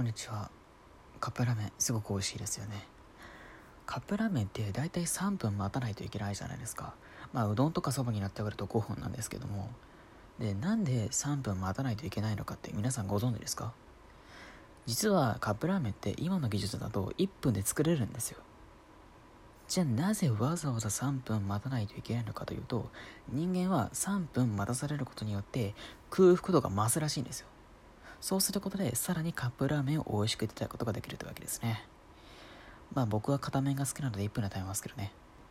こんにちは。カップラーメンすごく美味しいですよね。カップラーメンって大体3分待たないといけないじゃないですか。まあうどんとかそばになってくると5分なんですけども。でなんで3分待たないといけないのかって皆さんご存知ですか？実はカップラーメンって今の技術だと1分で作れるんですよ。じゃあなぜわざわざ3分待たないといけないのかというと人間は3分待たされることによって空腹度が増すらしいんですよ。そうすることでさらにカップラーメンを美味しくいただくことができるというわけですね。まあ僕は片面が好きなので1分で食べますけどね。